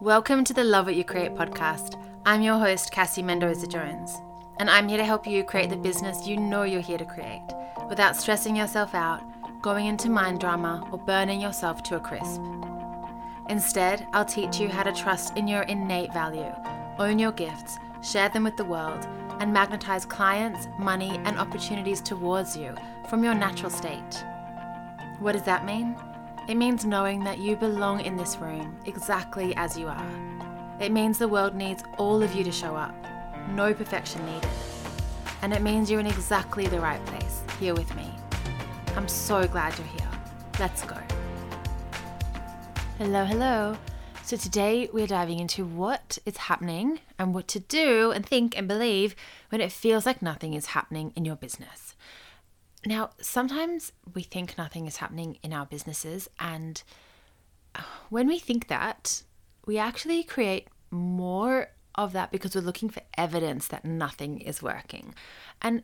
Welcome to the Love What You Create podcast. I'm your host, Cassie Mendoza Jones, and I'm here to help you create the business you know you're here to create without stressing yourself out, going into mind drama, or burning yourself to a crisp. Instead, I'll teach you how to trust in your innate value, own your gifts, share them with the world, and magnetize clients, money, and opportunities towards you from your natural state. What does that mean? It means knowing that you belong in this room exactly as you are. It means the world needs all of you to show up, no perfection needed. And it means you're in exactly the right place, here with me. I'm so glad you're here. Let's go. Hello, hello. So, today we're diving into what is happening and what to do and think and believe when it feels like nothing is happening in your business. Now, sometimes we think nothing is happening in our businesses, and uh, when we think that, we actually create more of that because we're looking for evidence that nothing is working. And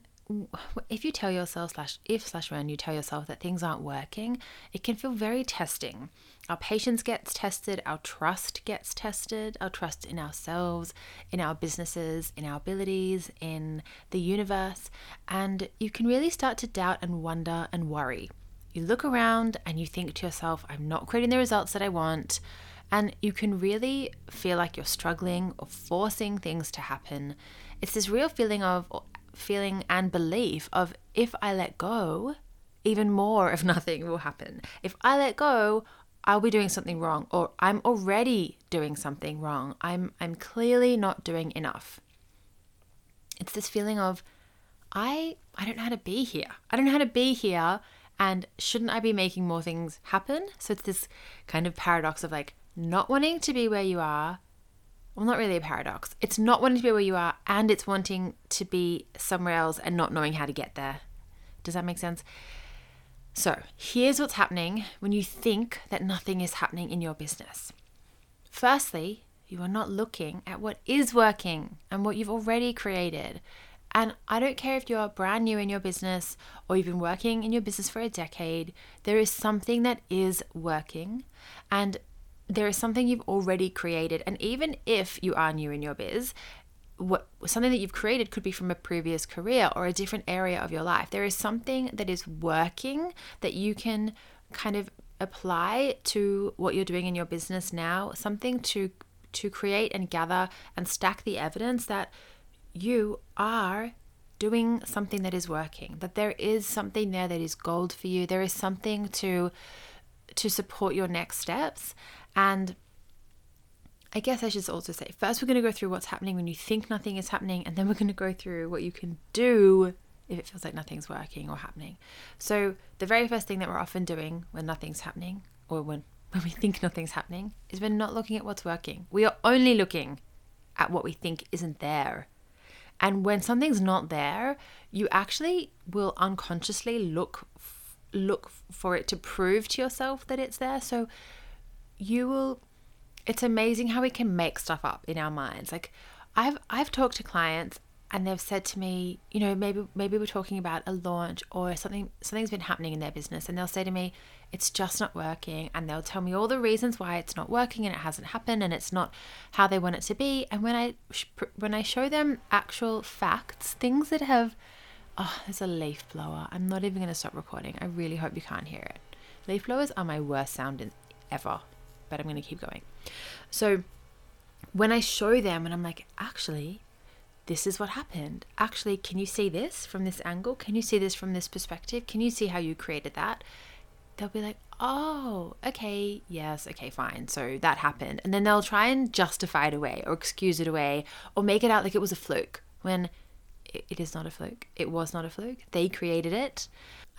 if you tell yourself slash if slash when you tell yourself that things aren't working, it can feel very testing. Our patience gets tested, our trust gets tested, our trust in ourselves, in our businesses, in our abilities, in the universe, and you can really start to doubt and wonder and worry. You look around and you think to yourself, I'm not creating the results that I want. And you can really feel like you're struggling or forcing things to happen. It's this real feeling of feeling and belief of if I let go, even more of nothing will happen. If I let go, I'll be doing something wrong or I'm already doing something wrong. I'm I'm clearly not doing enough. It's this feeling of I I don't know how to be here. I don't know how to be here and shouldn't I be making more things happen? So it's this kind of paradox of like not wanting to be where you are well, not really a paradox. It's not wanting to be where you are and it's wanting to be somewhere else and not knowing how to get there. Does that make sense? So, here's what's happening when you think that nothing is happening in your business. Firstly, you are not looking at what is working and what you've already created. And I don't care if you're brand new in your business or you've been working in your business for a decade, there is something that is working. And there is something you've already created. And even if you are new in your biz, what something that you've created could be from a previous career or a different area of your life. There is something that is working that you can kind of apply to what you're doing in your business now, something to to create and gather and stack the evidence that you are doing something that is working, that there is something there that is gold for you. There is something to to support your next steps and I guess I should also say first, we're going to go through what's happening when you think nothing is happening, and then we're going to go through what you can do if it feels like nothing's working or happening. So, the very first thing that we're often doing when nothing's happening, or when, when we think nothing's happening, is we're not looking at what's working. We are only looking at what we think isn't there. And when something's not there, you actually will unconsciously look look for it to prove to yourself that it's there. So you will it's amazing how we can make stuff up in our minds. Like I've I've talked to clients and they've said to me, you know, maybe maybe we're talking about a launch or something something's been happening in their business and they'll say to me, it's just not working and they'll tell me all the reasons why it's not working and it hasn't happened and it's not how they want it to be. And when I when I show them actual facts, things that have Ah, oh, there's a leaf blower. I'm not even going to stop recording. I really hope you can't hear it. Leaf blowers are my worst sound in, ever but I'm going to keep going. So when I show them and I'm like, actually, this is what happened. Actually, can you see this from this angle? Can you see this from this perspective? Can you see how you created that? They'll be like, oh, okay, yes, okay, fine. So that happened. And then they'll try and justify it away or excuse it away or make it out like it was a fluke when it is not a fluke. It was not a fluke. They created it.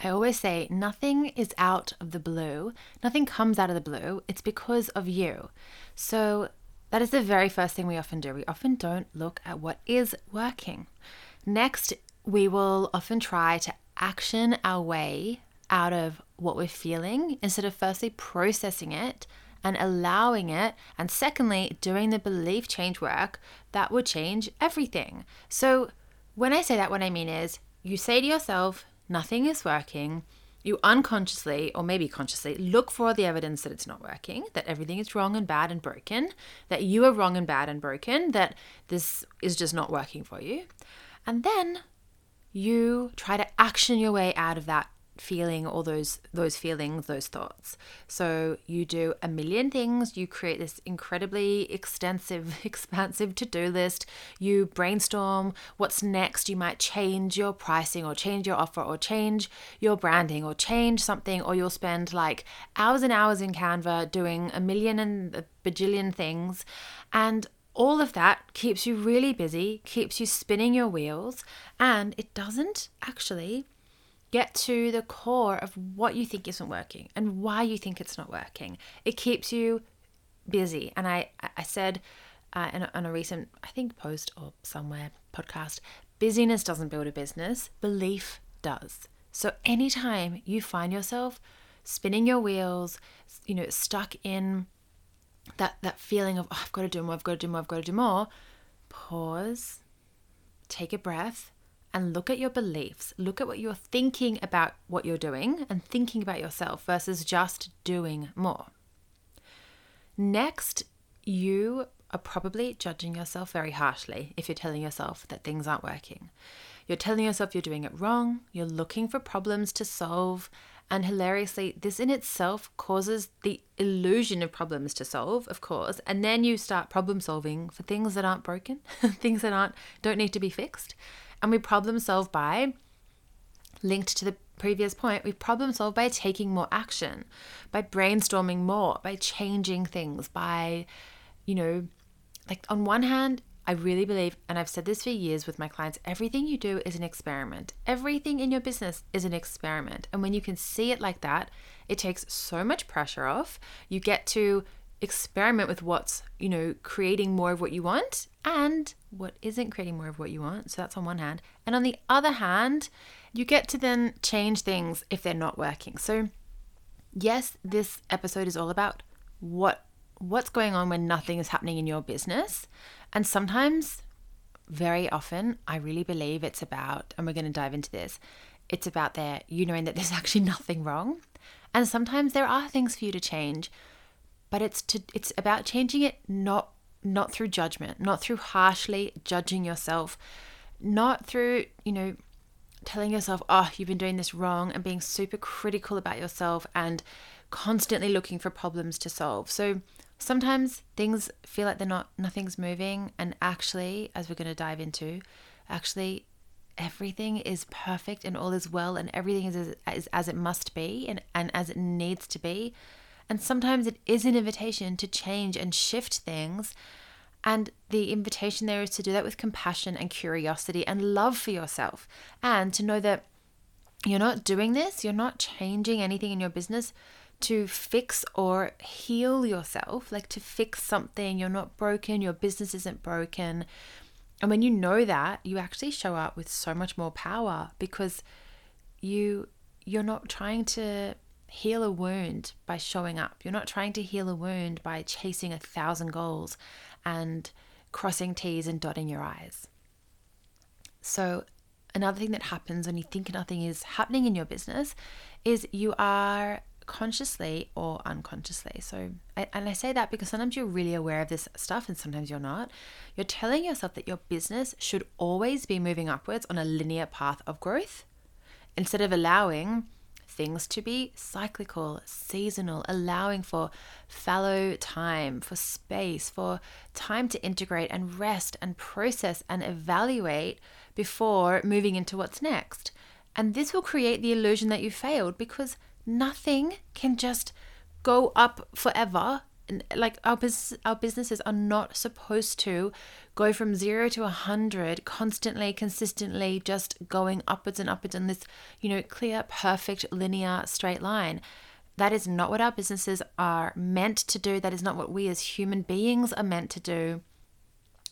I always say nothing is out of the blue, nothing comes out of the blue. It's because of you. So, that is the very first thing we often do. We often don't look at what is working. Next, we will often try to action our way out of what we're feeling instead of firstly processing it and allowing it. And secondly, doing the belief change work that would change everything. So, when I say that, what I mean is you say to yourself, nothing is working. you unconsciously or maybe consciously look for the evidence that it's not working, that everything is wrong and bad and broken, that you are wrong and bad and broken, that this is just not working for you. And then you try to action your way out of that feeling all those those feelings those thoughts. So you do a million things. You create this incredibly extensive expansive to-do list. You brainstorm what's next. You might change your pricing or change your offer or change your branding or change something or you'll spend like hours and hours in canva doing a million and a bajillion things. And all of that keeps you really busy, keeps you spinning your wheels, and it doesn't actually get to the core of what you think isn't working and why you think it's not working. It keeps you busy. And I, I said uh, in a, on a recent, I think, post or somewhere podcast, busyness doesn't build a business, belief does. So anytime you find yourself spinning your wheels, you know, stuck in that that feeling of oh, I've got to do more, I've got to do more, I've got to do more, pause, take a breath, and look at your beliefs. Look at what you're thinking about what you're doing and thinking about yourself versus just doing more. Next, you are probably judging yourself very harshly if you're telling yourself that things aren't working. You're telling yourself you're doing it wrong, you're looking for problems to solve, and hilariously, this in itself causes the illusion of problems to solve, of course, and then you start problem solving for things that aren't broken, things that aren't don't need to be fixed. And we problem solve by linked to the previous point, we problem solve by taking more action, by brainstorming more, by changing things, by you know, like on one hand, I really believe, and I've said this for years with my clients everything you do is an experiment. Everything in your business is an experiment. And when you can see it like that, it takes so much pressure off. You get to experiment with what's, you know, creating more of what you want and what isn't creating more of what you want. So that's on one hand. And on the other hand, you get to then change things if they're not working. So, yes, this episode is all about what what's going on when nothing is happening in your business. And sometimes, very often, I really believe it's about, and we're going to dive into this, it's about there, you knowing that there's actually nothing wrong. And sometimes there are things for you to change, but it's to it's about changing it not not through judgment, not through harshly judging yourself, not through, you know, telling yourself, oh, you've been doing this wrong and being super critical about yourself and constantly looking for problems to solve. So Sometimes things feel like they're not, nothing's moving, and actually, as we're going to dive into, actually, everything is perfect and all is well, and everything is as, as, as it must be and, and as it needs to be. And sometimes it is an invitation to change and shift things. And the invitation there is to do that with compassion and curiosity and love for yourself, and to know that you're not doing this, you're not changing anything in your business to fix or heal yourself, like to fix something. You're not broken, your business isn't broken. And when you know that, you actually show up with so much more power because you you're not trying to heal a wound by showing up. You're not trying to heal a wound by chasing a thousand goals and crossing T's and dotting your I's. So, another thing that happens when you think nothing is happening in your business is you are consciously or unconsciously. So, and I say that because sometimes you're really aware of this stuff and sometimes you're not. You're telling yourself that your business should always be moving upwards on a linear path of growth instead of allowing things to be cyclical, seasonal, allowing for fallow time, for space, for time to integrate and rest and process and evaluate before moving into what's next. And this will create the illusion that you failed because nothing can just go up forever like our business our businesses are not supposed to go from 0 to a 100 constantly consistently just going upwards and upwards in this you know clear perfect linear straight line. That is not what our businesses are meant to do. That is not what we as human beings are meant to do.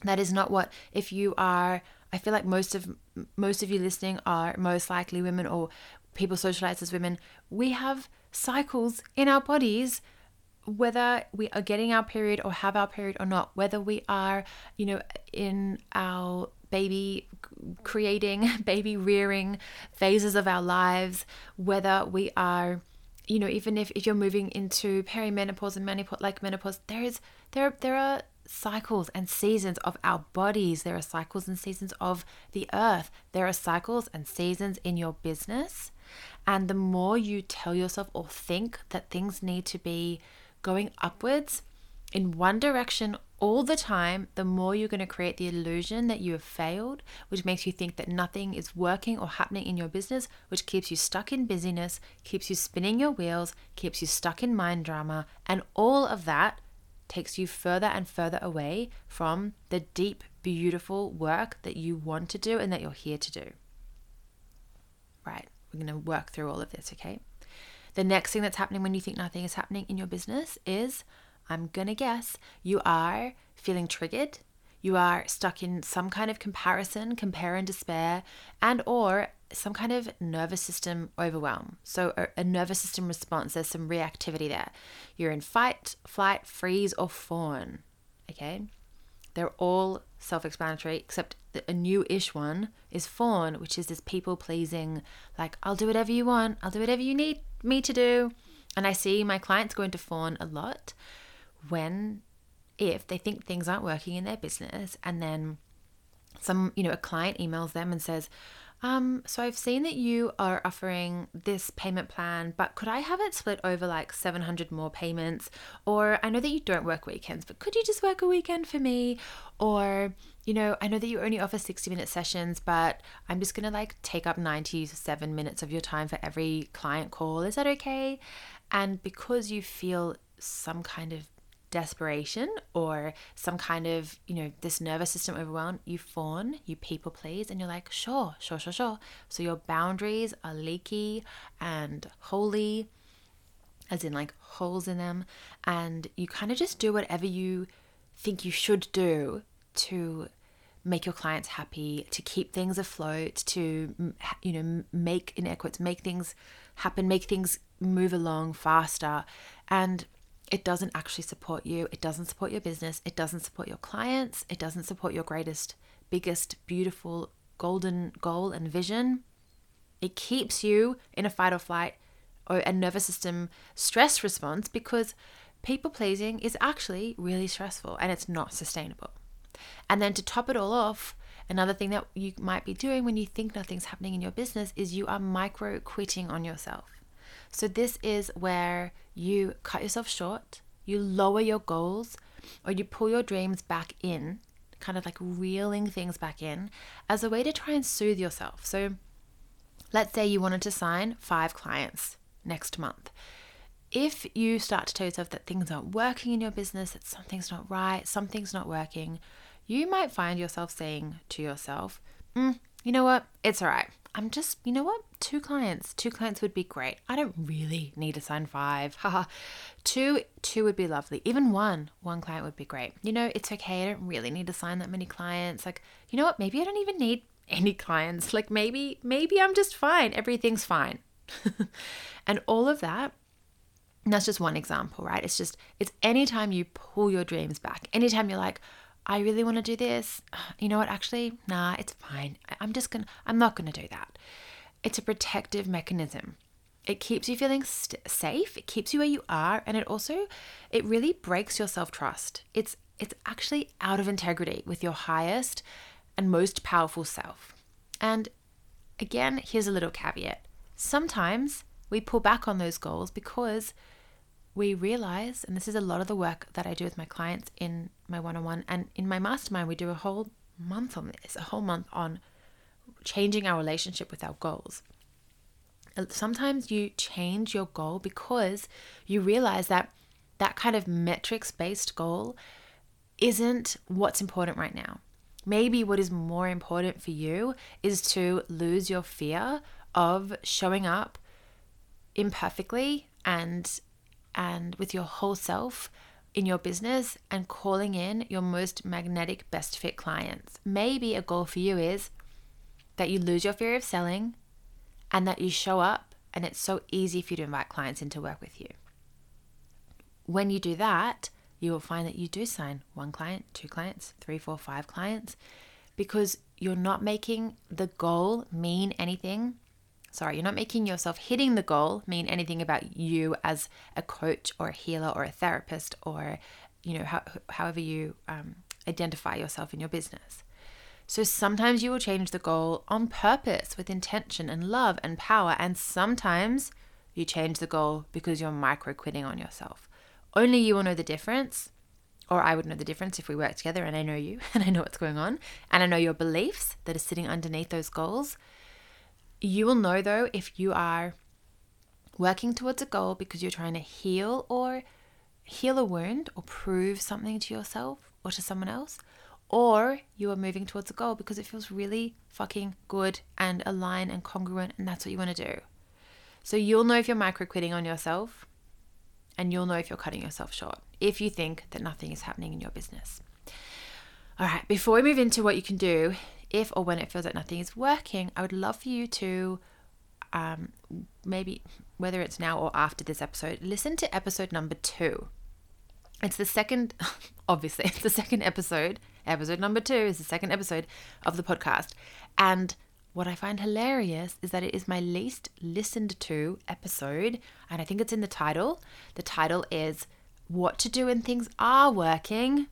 That is not what if you are I feel like most of most of you listening are most likely women or people socialize as women, we have cycles in our bodies whether we are getting our period or have our period or not, whether we are, you know, in our baby creating, baby rearing phases of our lives, whether we are, you know, even if, if you're moving into perimenopause and menopause, like menopause, there is there there are cycles and seasons of our bodies. There are cycles and seasons of the earth. There are cycles and seasons in your business. And the more you tell yourself or think that things need to be going upwards in one direction all the time, the more you're going to create the illusion that you have failed, which makes you think that nothing is working or happening in your business, which keeps you stuck in busyness, keeps you spinning your wheels, keeps you stuck in mind drama, and all of that takes you further and further away from the deep, beautiful work that you want to do and that you're here to do. Right, we're going to work through all of this, okay? The next thing that's happening when you think nothing is happening in your business is I'm going to guess you are feeling triggered. You are stuck in some kind of comparison, compare and despair, and or some kind of nervous system overwhelm. So a, nervous system response, there's some reactivity there. You're in fight, flight, freeze, or fawn. Okay? They're all self explanatory, except a new ish one is fawn, which is this people pleasing, like, I'll do whatever you want, I'll do whatever you need me to do. And I see my clients go into fawn a lot when if they think things aren't working in their business and then some you know a client emails them and says um, so I've seen that you are offering this payment plan, but could I have it split over like 700 more payments? Or I know that you don't work weekends, but could you just work a weekend for me? Or, you know, I know that you only offer 60 minute sessions, but I'm just going to like take up 97 minutes of your time for every client call. Is that okay? And because you feel some kind of desperation or some kind of, you know, this nervous system overwhelmed, you fawn, you people please, and you're like, sure, sure, sure, sure. So your boundaries are leaky and holy, as in like holes in them, and you kind of just do whatever you think you should do to make your clients happy, to keep things afloat, to you know make in quotes make things happen, make things move along faster, and it doesn't actually support you. It doesn't support your business. It doesn't support your clients. It doesn't support your greatest, biggest, beautiful, golden goal and vision. It keeps you in a fight or flight or a nervous system stress response because people pleasing is actually really stressful and it's not sustainable. And then to top it all off, another thing that you might be doing when you think nothing's happening in your business is you are micro quitting on yourself. So, this is where you cut yourself short, you lower your goals, or you pull your dreams back in, kind of like reeling things back in as a way to try and soothe yourself. So, let's say you wanted to sign five clients next month. If you start to tell yourself that things aren't working in your business, that something's not right, something's not working, you might find yourself saying to yourself, mm, you know what, it's all right. I'm just, you know what? Two clients. Two clients would be great. I don't really need to sign five. Haha. two, two would be lovely. Even one, one client would be great. You know, it's okay. I don't really need to sign that many clients. Like, you know what? Maybe I don't even need any clients. Like maybe, maybe I'm just fine. Everything's fine. and all of that and that's just one example, right? It's just, it's anytime you pull your dreams back, anytime you're like, I really want to do this. You know what? Actually, nah, it's fine. I'm just going to, I'm not going to do that. It's a protective mechanism. It keeps you feeling st- safe. It keeps you where you are. And it also, it really breaks your self trust. It's, it's actually out of integrity with your highest and most powerful self. And again, here's a little caveat. Sometimes we pull back on those goals because we realize, and this is a lot of the work that I do with my clients in my one on one and in my mastermind, we do a whole month on this, a whole month on changing our relationship with our goals. Sometimes you change your goal because you realize that that kind of metrics based goal isn't what's important right now. Maybe what is more important for you is to lose your fear of showing up imperfectly and and with your whole self in your business and calling in your most magnetic, best fit clients. Maybe a goal for you is that you lose your fear of selling and that you show up and it's so easy for you to invite clients in to work with you. When you do that, you will find that you do sign one client, two clients, three, four, five clients because you're not making the goal mean anything. Sorry, you're not making yourself hitting the goal mean anything about you as a coach or a healer or a therapist or, you know, how, however you um, identify yourself in your business. So sometimes you will change the goal on purpose with intention and love and power, and sometimes you change the goal because you're micro quitting on yourself. Only you will know the difference, or I would know the difference if we work together and I know you and I know what's going on and I know your beliefs that are sitting underneath those goals. You will know though if you are working towards a goal because you're trying to heal or heal a wound or prove something to yourself or to someone else, or you are moving towards a goal because it feels really fucking good and aligned and congruent and that's what you want to do. So you'll know if you're micro quitting on yourself and you'll know if you're cutting yourself short if you think that nothing is happening in your business. All right, before we move into what you can do if or when it feels like nothing is working, I would love for you to um, maybe, whether it's now or after this episode, listen to episode number two. It's the second, obviously, it's the second episode. Episode number two is the second episode of the podcast. And what I find hilarious is that it is my least listened to episode, and I think it's in the title. The title is What to Do When Things Are Working.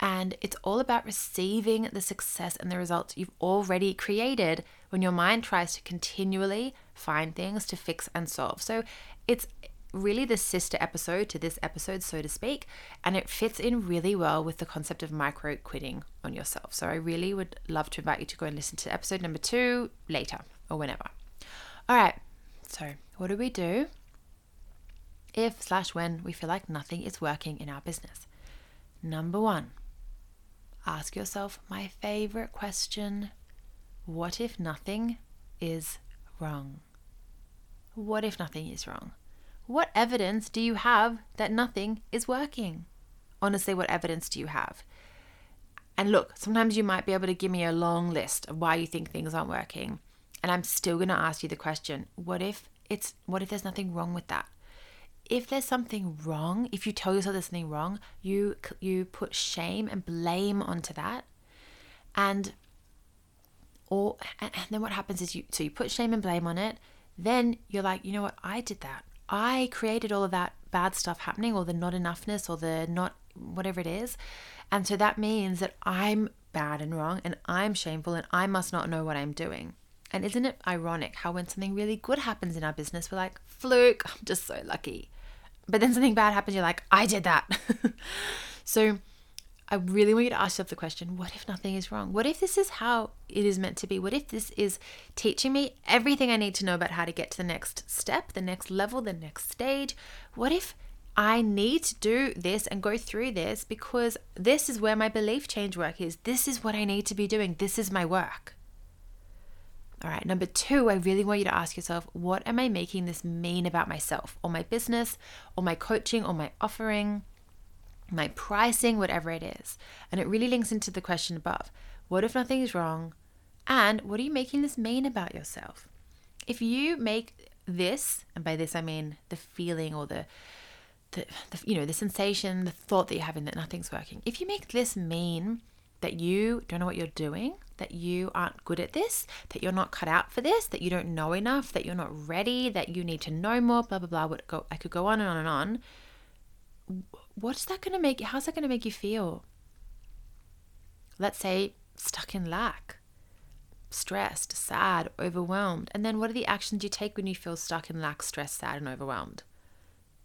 And it's all about receiving the success and the results you've already created when your mind tries to continually find things to fix and solve. So it's really the sister episode to this episode, so to speak, and it fits in really well with the concept of micro quitting on yourself. So I really would love to invite you to go and listen to episode number two later or whenever. All right, so what do we do if slash when we feel like nothing is working in our business? Number one, ask yourself my favorite question What if nothing is wrong? What if nothing is wrong? What evidence do you have that nothing is working? Honestly, what evidence do you have? And look, sometimes you might be able to give me a long list of why you think things aren't working. And I'm still going to ask you the question, what if it's what if there's nothing wrong with that? If there's something wrong, if you tell yourself there's something wrong, you you put shame and blame onto that. And or and then what happens is you so you put shame and blame on it, then you're like, you know what, I did that. I created all of that bad stuff happening, or the not enoughness, or the not whatever it is. And so that means that I'm bad and wrong, and I'm shameful, and I must not know what I'm doing. And isn't it ironic how when something really good happens in our business, we're like, fluke, I'm just so lucky. But then something bad happens, you're like, I did that. so I really want you to ask yourself the question what if nothing is wrong? What if this is how it is meant to be? What if this is teaching me everything I need to know about how to get to the next step, the next level, the next stage? What if I need to do this and go through this because this is where my belief change work is? This is what I need to be doing. This is my work. All right, number two, I really want you to ask yourself what am I making this mean about myself or my business or my coaching or my offering? my pricing, whatever it is. And it really links into the question above what if nothing is wrong? And what are you making this mean about yourself? If you make this, and by this I mean the feeling or the, the, the you know, the sensation, the thought that you're having that nothing's working, if you make this mean that you don't know what you're doing, that you aren't good at this, that you're not cut out for this, that you don't know enough, that you're not ready, that you need to know more, blah, blah, blah. Would go, I could go on and on and on what's that going to make you? how's that going to make you feel let's say stuck in lack stressed sad overwhelmed and then what are the actions you take when you feel stuck in lack stressed sad and overwhelmed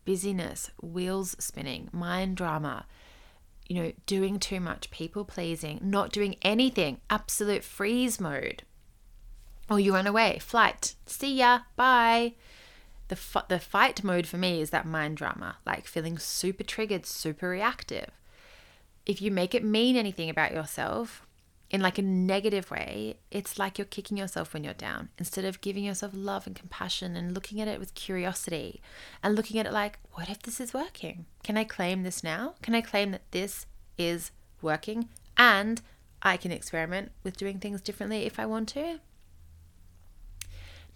busyness wheels spinning mind drama you know doing too much people pleasing not doing anything absolute freeze mode or you run away flight see ya bye the f- the fight mode for me is that mind drama, like feeling super triggered, super reactive. If you make it mean anything about yourself in like a negative way, it's like you're kicking yourself when you're down instead of giving yourself love and compassion and looking at it with curiosity and looking at it like, what if this is working? Can I claim this now? Can I claim that this is working and I can experiment with doing things differently if I want to?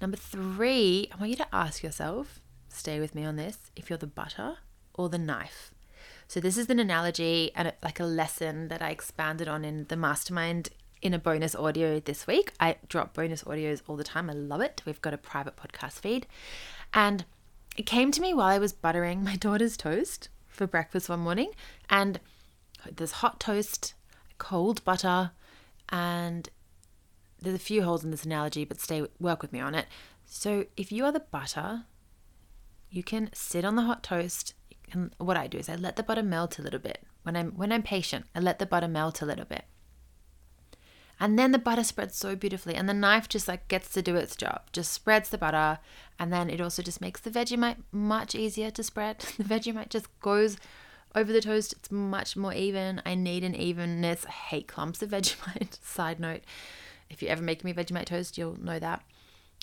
Number three, I want you to ask yourself, stay with me on this, if you're the butter or the knife. So, this is an analogy and like a lesson that I expanded on in the mastermind in a bonus audio this week. I drop bonus audios all the time. I love it. We've got a private podcast feed. And it came to me while I was buttering my daughter's toast for breakfast one morning. And there's hot toast, cold butter, and there's a few holes in this analogy, but stay work with me on it. So if you are the butter, you can sit on the hot toast. And what I do is I let the butter melt a little bit. When I'm when I'm patient, I let the butter melt a little bit. And then the butter spreads so beautifully and the knife just like gets to do its job. Just spreads the butter and then it also just makes the Vegemite much easier to spread. The Vegemite just goes over the toast. It's much more even. I need an evenness. I hate clumps of Vegemite. Side note, if you ever make me Vegemite toast, you'll know that.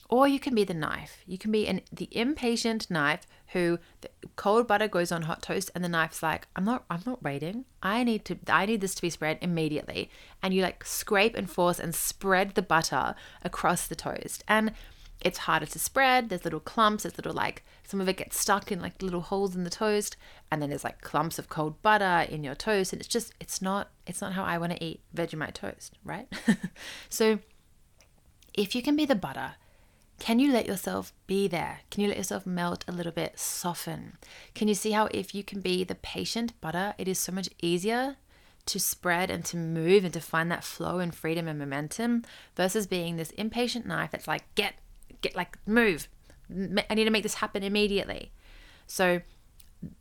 Or you can be the knife. You can be an the impatient knife who the cold butter goes on hot toast and the knife's like, I'm not I'm not waiting. I need to I need this to be spread immediately. And you like scrape and force and spread the butter across the toast. And it's harder to spread. There's little clumps, there's little like some of it gets stuck in like little holes in the toast, and then there's like clumps of cold butter in your toast, and it's just it's not it's not how I want to eat Vegemite toast, right? so if you can be the butter can you let yourself be there? Can you let yourself melt a little bit, soften? Can you see how if you can be the patient butter, it is so much easier to spread and to move and to find that flow and freedom and momentum versus being this impatient knife that's like, get, get, like, move. I need to make this happen immediately. So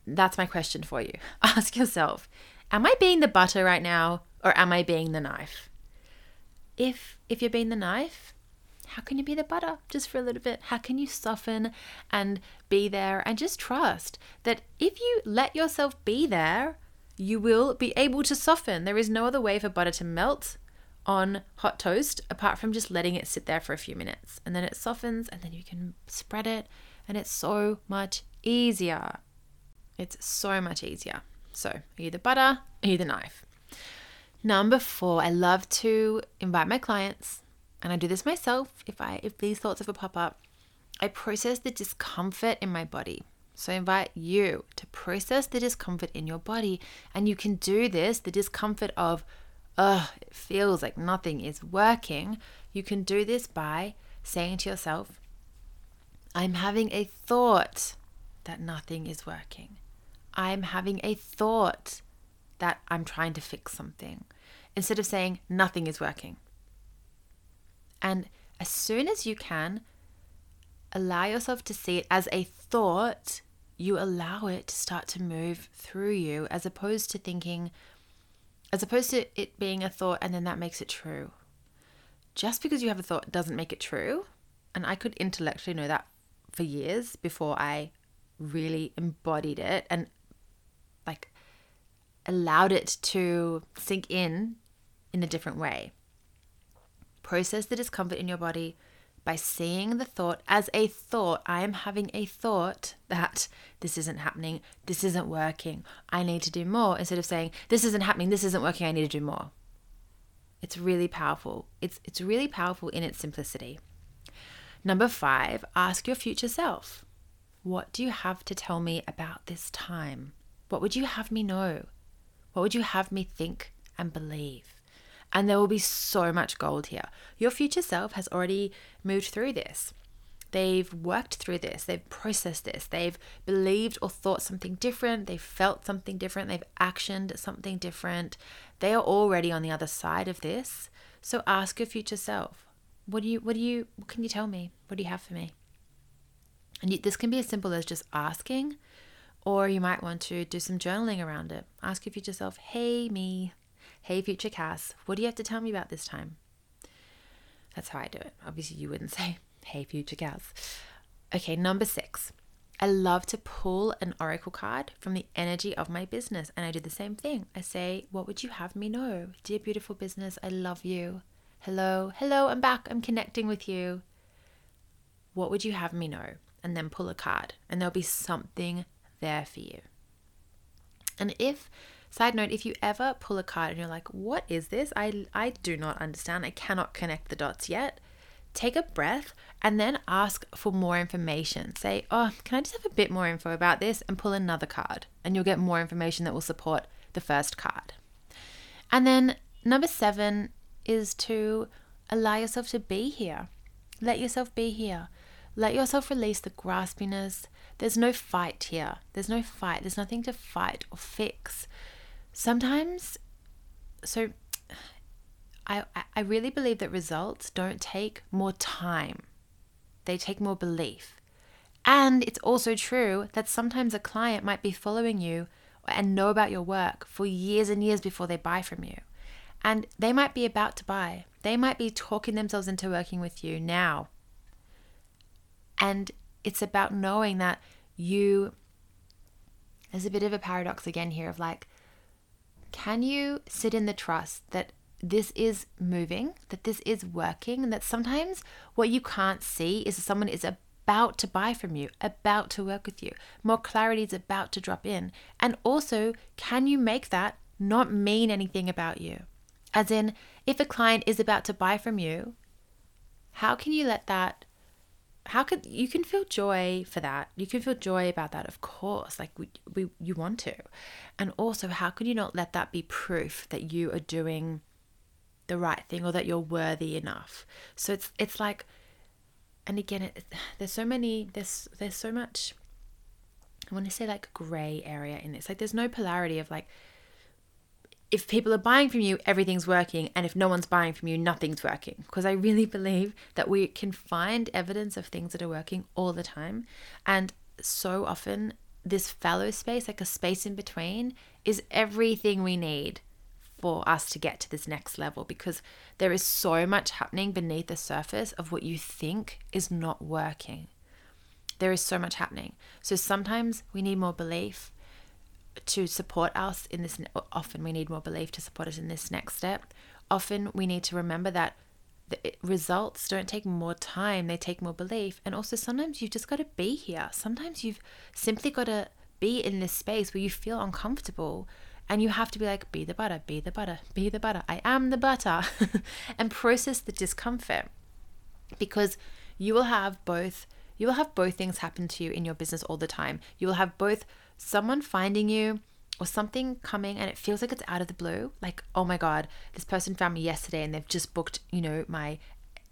that's my question for you. Ask yourself, am I being the butter right now or am I being the knife? If if you're being the knife, how can you be the butter just for a little bit? How can you soften and be there and just trust that if you let yourself be there, you will be able to soften. There is no other way for butter to melt on hot toast apart from just letting it sit there for a few minutes. And then it softens and then you can spread it and it's so much easier. It's so much easier. So, are you the butter? Are you the knife? Number four, I love to invite my clients and I do this myself if I if these thoughts ever pop up, I process the discomfort in my body. So I invite you to process the discomfort in your body. And you can do this, the discomfort of, ugh, it feels like nothing is working. You can do this by saying to yourself, I'm having a thought that nothing is working. I'm having a thought that I'm trying to fix something. Instead of saying nothing is working, and as soon as you can, allow yourself to see it as a thought, you allow it to start to move through you as opposed to thinking, as opposed to it being a thought and then that makes it true. Just because you have a thought doesn't make it true. And I could intellectually know that for years before I really embodied it and like allowed it to sink in in a different way. Process the discomfort in your body by seeing the thought as a thought. I am having a thought that this isn't happening, this isn't working, I need to do more, instead of saying, this isn't happening, this isn't working, I need to do more. It's really powerful. It's, it's really powerful in its simplicity. Number five, ask your future self, what do you have to tell me about this time? What would you have me know? What would you have me think and believe? And there will be so much gold here. Your future self has already moved through this. They've worked through this, they've processed this, they've believed or thought something different, they've felt something different, they've actioned something different. They are already on the other side of this. So ask your future self, what do you what do you what can you tell me? What do you have for me? And you, this can be as simple as just asking, or you might want to do some journaling around it. Ask your future self, hey me, Hey, future Cass, what do you have to tell me about this time? That's how I do it. Obviously, you wouldn't say, Hey, future Cass. Okay, number six. I love to pull an oracle card from the energy of my business. And I do the same thing. I say, What would you have me know? Dear beautiful business, I love you. Hello, hello, I'm back. I'm connecting with you. What would you have me know? And then pull a card, and there'll be something there for you. And if Side note, if you ever pull a card and you're like, what is this? I, I do not understand. I cannot connect the dots yet. Take a breath and then ask for more information. Say, oh, can I just have a bit more info about this? And pull another card. And you'll get more information that will support the first card. And then number seven is to allow yourself to be here. Let yourself be here. Let yourself release the graspiness. There's no fight here. There's no fight. There's nothing to fight or fix. Sometimes, so I, I really believe that results don't take more time, they take more belief. And it's also true that sometimes a client might be following you and know about your work for years and years before they buy from you. And they might be about to buy. They might be talking themselves into working with you now. And it's about knowing that you, there's a bit of a paradox again here of like, can you sit in the trust that this is moving, that this is working, and that sometimes what you can't see is someone is about to buy from you, about to work with you. More clarity is about to drop in. And also, can you make that not mean anything about you? As in, if a client is about to buy from you, how can you let that how could you can feel joy for that. You can feel joy about that of course like we, we you want to. And also how could you not let that be proof that you are doing the right thing or that you're worthy enough? So it's it's like and again it, there's so many there's there's so much i want to say like gray area in this. Like there's no polarity of like if people are buying from you everything's working and if no one's buying from you nothing's working because i really believe that we can find evidence of things that are working all the time and so often this fallow space like a space in between is everything we need for us to get to this next level because there is so much happening beneath the surface of what you think is not working. There is so much happening. So sometimes we need more belief to support us in this. Often we need more belief to support us in this next step. Often we need to remember that the results don't take more time, they take more belief. And also, sometimes you've just got to be here. Sometimes you've simply got to be in this space where you feel uncomfortable and you have to be like, be the butter, be the butter, be the butter. I am the butter. and process the discomfort because you will have both you will have both things happen to you in your business all the time. You will have both someone finding you or something coming and it feels like it's out of the blue. Like, oh my God, this person found me yesterday and they've just booked, you know, my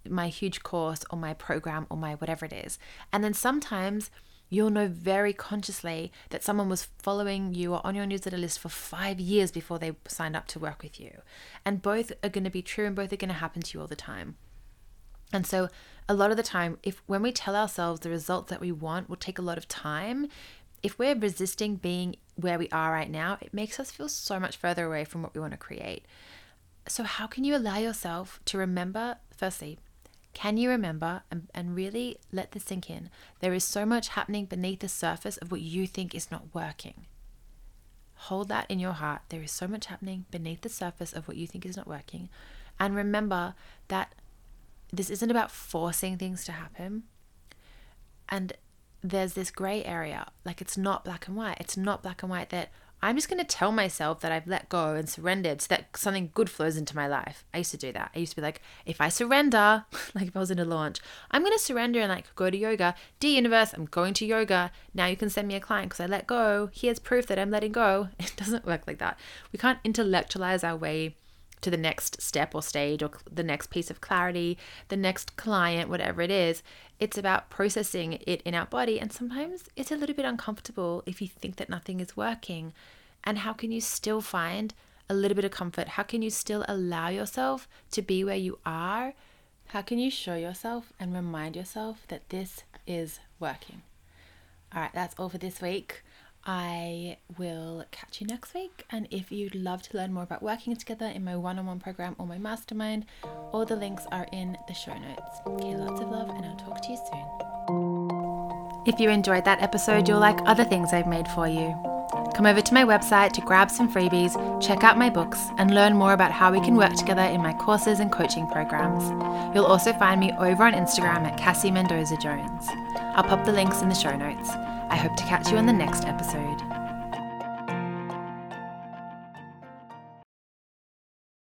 my huge course or my program or my whatever it is. And then sometimes you'll know very consciously that someone was following you or on your newsletter list for five years before they signed up to work with you. And both are going to be true and both are going to happen to you all the time. And so, a lot of the time, if when we tell ourselves the results that we want will take a lot of time, if we're resisting being where we are right now, it makes us feel so much further away from what we want to create. So, how can you allow yourself to remember, firstly, can you remember and, and really let this sink in? There is so much happening beneath the surface of what you think is not working. Hold that in your heart. There is so much happening beneath the surface of what you think is not working. And remember that this isn't about forcing things to happen. And there's this gray area. Like it's not black and white. It's not black and white that I'm just going to tell myself that I've let go and surrendered so that something good flows into my life. I used to do that. I used to be like, if I surrender, like if I was in a launch, I'm going to surrender and like go to yoga. Dear universe, I'm going to yoga. Now you can send me a client because I let go. Here's proof that I'm letting go. It doesn't work like that. We can't intellectualize our way to the next step or stage or the next piece of clarity, the next client, whatever it is. It's about processing it in our body. And sometimes it's a little bit uncomfortable if you think that nothing is working. And how can you still find a little bit of comfort? How can you still allow yourself to be where you are? How can you show yourself and remind yourself that this is working? All right, that's all for this week. I will catch you next week. And if you'd love to learn more about working together in my one on one program or my mastermind, all the links are in the show notes. Okay, lots of love, and I'll talk to you soon. If you enjoyed that episode, you'll like other things I've made for you. Come over to my website to grab some freebies, check out my books, and learn more about how we can work together in my courses and coaching programs. You'll also find me over on Instagram at Cassie Mendoza Jones. I'll pop the links in the show notes. I hope to catch you on the next episode.